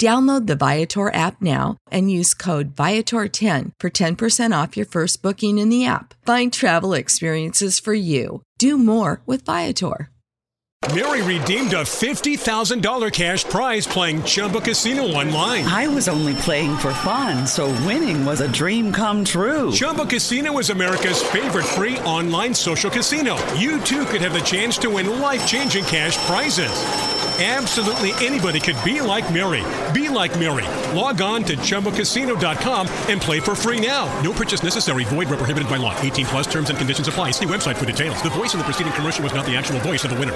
Download the Viator app now and use code Viator10 for 10% off your first booking in the app. Find travel experiences for you. Do more with Viator. Mary redeemed a $50,000 cash prize playing Chumba Casino online. I was only playing for fun, so winning was a dream come true. Chumba Casino is America's favorite free online social casino. You too could have the chance to win life changing cash prizes. Absolutely anybody could be like Mary. Be like Mary. Log on to ChumbaCasino.com and play for free now. No purchase necessary. Void where prohibited by law. 18 plus terms and conditions apply. See website for details. The voice in the preceding commercial was not the actual voice of the winner.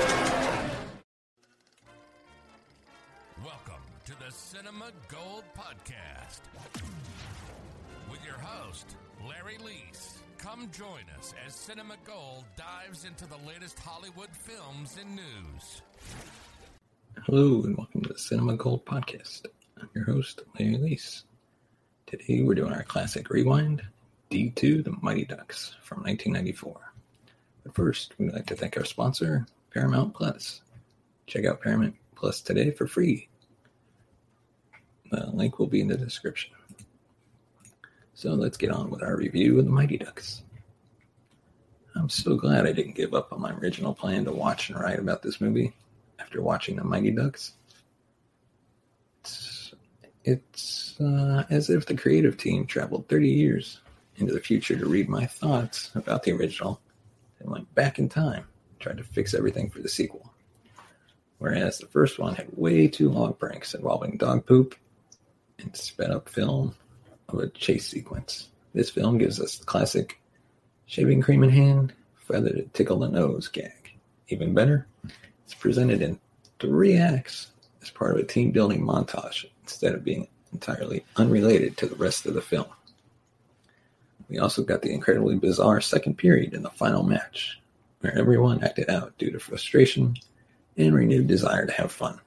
Welcome to the Cinema Gold Podcast with your host, Larry Leese. Come join us as Cinema Gold dives into the latest Hollywood films and news. Hello and welcome to the Cinema Gold Podcast. I'm your host, Larry Leese. Today we're doing our classic rewind, D2 The Mighty Ducks from 1994. But first, we'd like to thank our sponsor, Paramount Plus. Check out Paramount Plus today for free. The link will be in the description. So let's get on with our review of The Mighty Ducks. I'm so glad I didn't give up on my original plan to watch and write about this movie after watching The Mighty Ducks. It's, it's uh, as if the creative team traveled 30 years into the future to read my thoughts about the original and went back in time, tried to fix everything for the sequel. Whereas the first one had way too long pranks involving dog poop and sped up film of a chase sequence. This film gives us the classic shaving cream in hand, feather to tickle the nose gag. Even better, it's presented in three acts as part of a team building montage instead of being entirely unrelated to the rest of the film. We also got the incredibly bizarre second period in the final match, where everyone acted out due to frustration and renewed desire to have fun.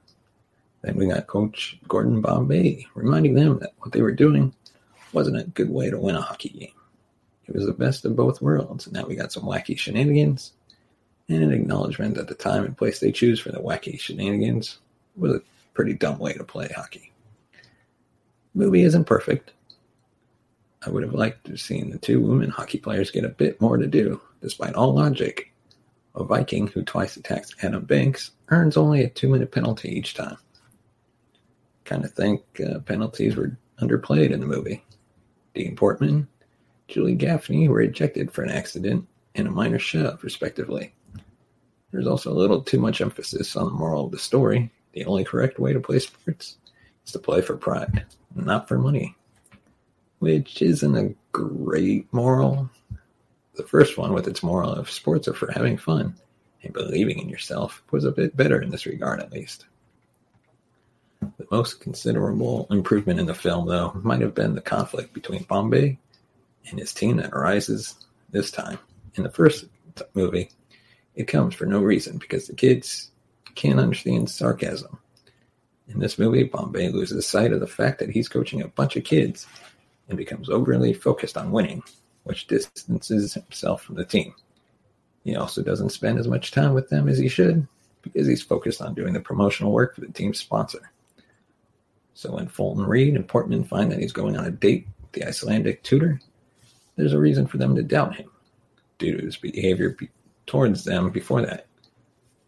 Then we got Coach Gordon Bombay reminding them that what they were doing wasn't a good way to win a hockey game. It was the best of both worlds, and now we got some wacky shenanigans and an acknowledgement that the time and place they choose for the wacky shenanigans was a pretty dumb way to play hockey. Movie isn't perfect. I would have liked to have seen the two women hockey players get a bit more to do, despite all logic. A Viking who twice attacks Adam Banks earns only a two minute penalty each time. Kind of think uh, penalties were underplayed in the movie. Dean Portman, Julie Gaffney were ejected for an accident and a minor shove, respectively. There's also a little too much emphasis on the moral of the story. The only correct way to play sports is to play for pride, not for money. Which isn't a great moral. The first one, with its moral of sports are for having fun and believing in yourself, was a bit better in this regard, at least. The most considerable improvement in the film, though, might have been the conflict between Bombay and his team that arises this time. In the first movie, it comes for no reason because the kids can't understand sarcasm. In this movie, Bombay loses sight of the fact that he's coaching a bunch of kids and becomes overly focused on winning, which distances himself from the team. He also doesn't spend as much time with them as he should because he's focused on doing the promotional work for the team's sponsor. So when Fulton Reed and Portman find that he's going on a date with the Icelandic tutor, there's a reason for them to doubt him due to his behavior be- towards them before that.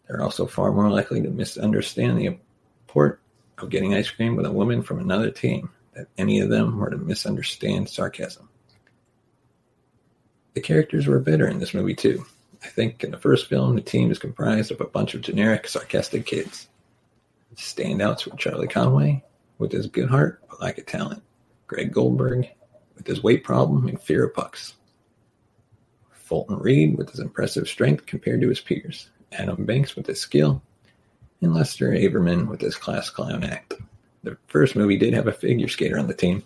They're also far more likely to misunderstand the import of getting ice cream with a woman from another team than any of them were to misunderstand sarcasm. The characters were better in this movie too. I think in the first film, the team is comprised of a bunch of generic, sarcastic kids. Standouts were Charlie Conway, with his good heart but lack of talent, Greg Goldberg, with his weight problem and fear of pucks, Fulton Reed, with his impressive strength compared to his peers, Adam Banks, with his skill, and Lester Averman, with his class clown act. The first movie did have a figure skater on the team,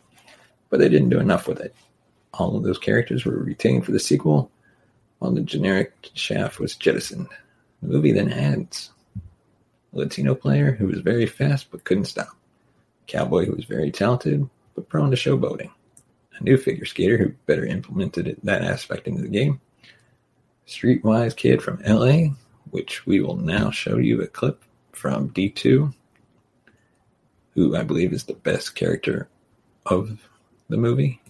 but they didn't do enough with it. All of those characters were retained for the sequel, while the generic shaft was jettisoned. The movie then adds a Latino player who was very fast but couldn't stop, a cowboy who was very talented but prone to showboating, a new figure skater who better implemented that aspect into the game, streetwise kid from LA, which we will now show you a clip from D2, who I believe is the best character of the movie.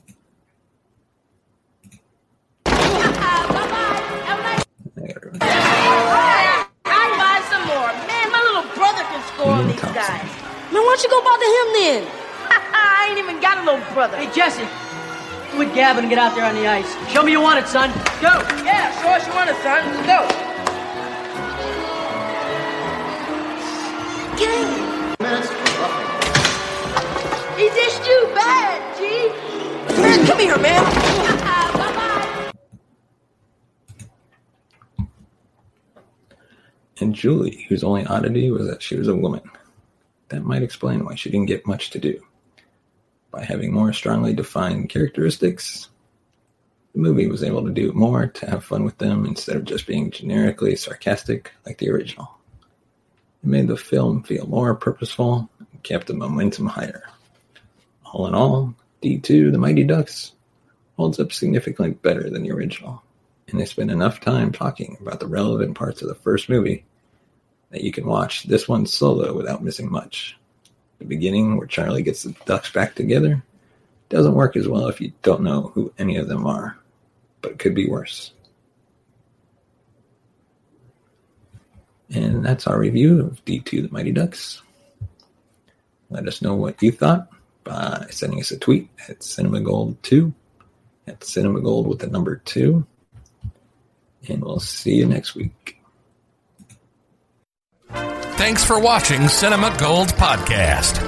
I'll buy some more. Man, my little brother can score on these guys. Man, why don't you go bother him then? I ain't even got a little brother. Hey, Jesse, quit gabbing and get out there on the ice. Show me you want it, son. Go. Yeah, show us you want it, son. Let's go. Gang. He dished you bad, G. Man, come here, man. Bye-bye. And Julie, whose only oddity was that she was a woman. That might explain why she didn't get much to do. By having more strongly defined characteristics, the movie was able to do more to have fun with them instead of just being generically sarcastic like the original. It made the film feel more purposeful and kept the momentum higher. All in all, D2, The Mighty Ducks, holds up significantly better than the original, and they spend enough time talking about the relevant parts of the first movie that you can watch this one solo without missing much. The beginning, where Charlie gets the ducks back together, doesn't work as well if you don't know who any of them are, but could be worse. And that's our review of D2 The Mighty Ducks. Let us know what you thought by sending us a tweet at cinemagold2 at cinemagold with the number 2 and we'll see you next week Thanks for watching Cinema Gold Podcast.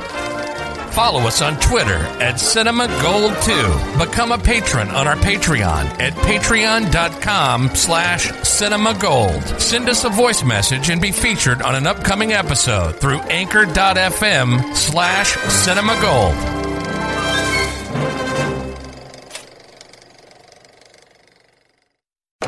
Follow us on Twitter at Cinema Gold 2. Become a patron on our Patreon at patreon.com slash cinema gold. Send us a voice message and be featured on an upcoming episode through anchor.fm slash cinema gold.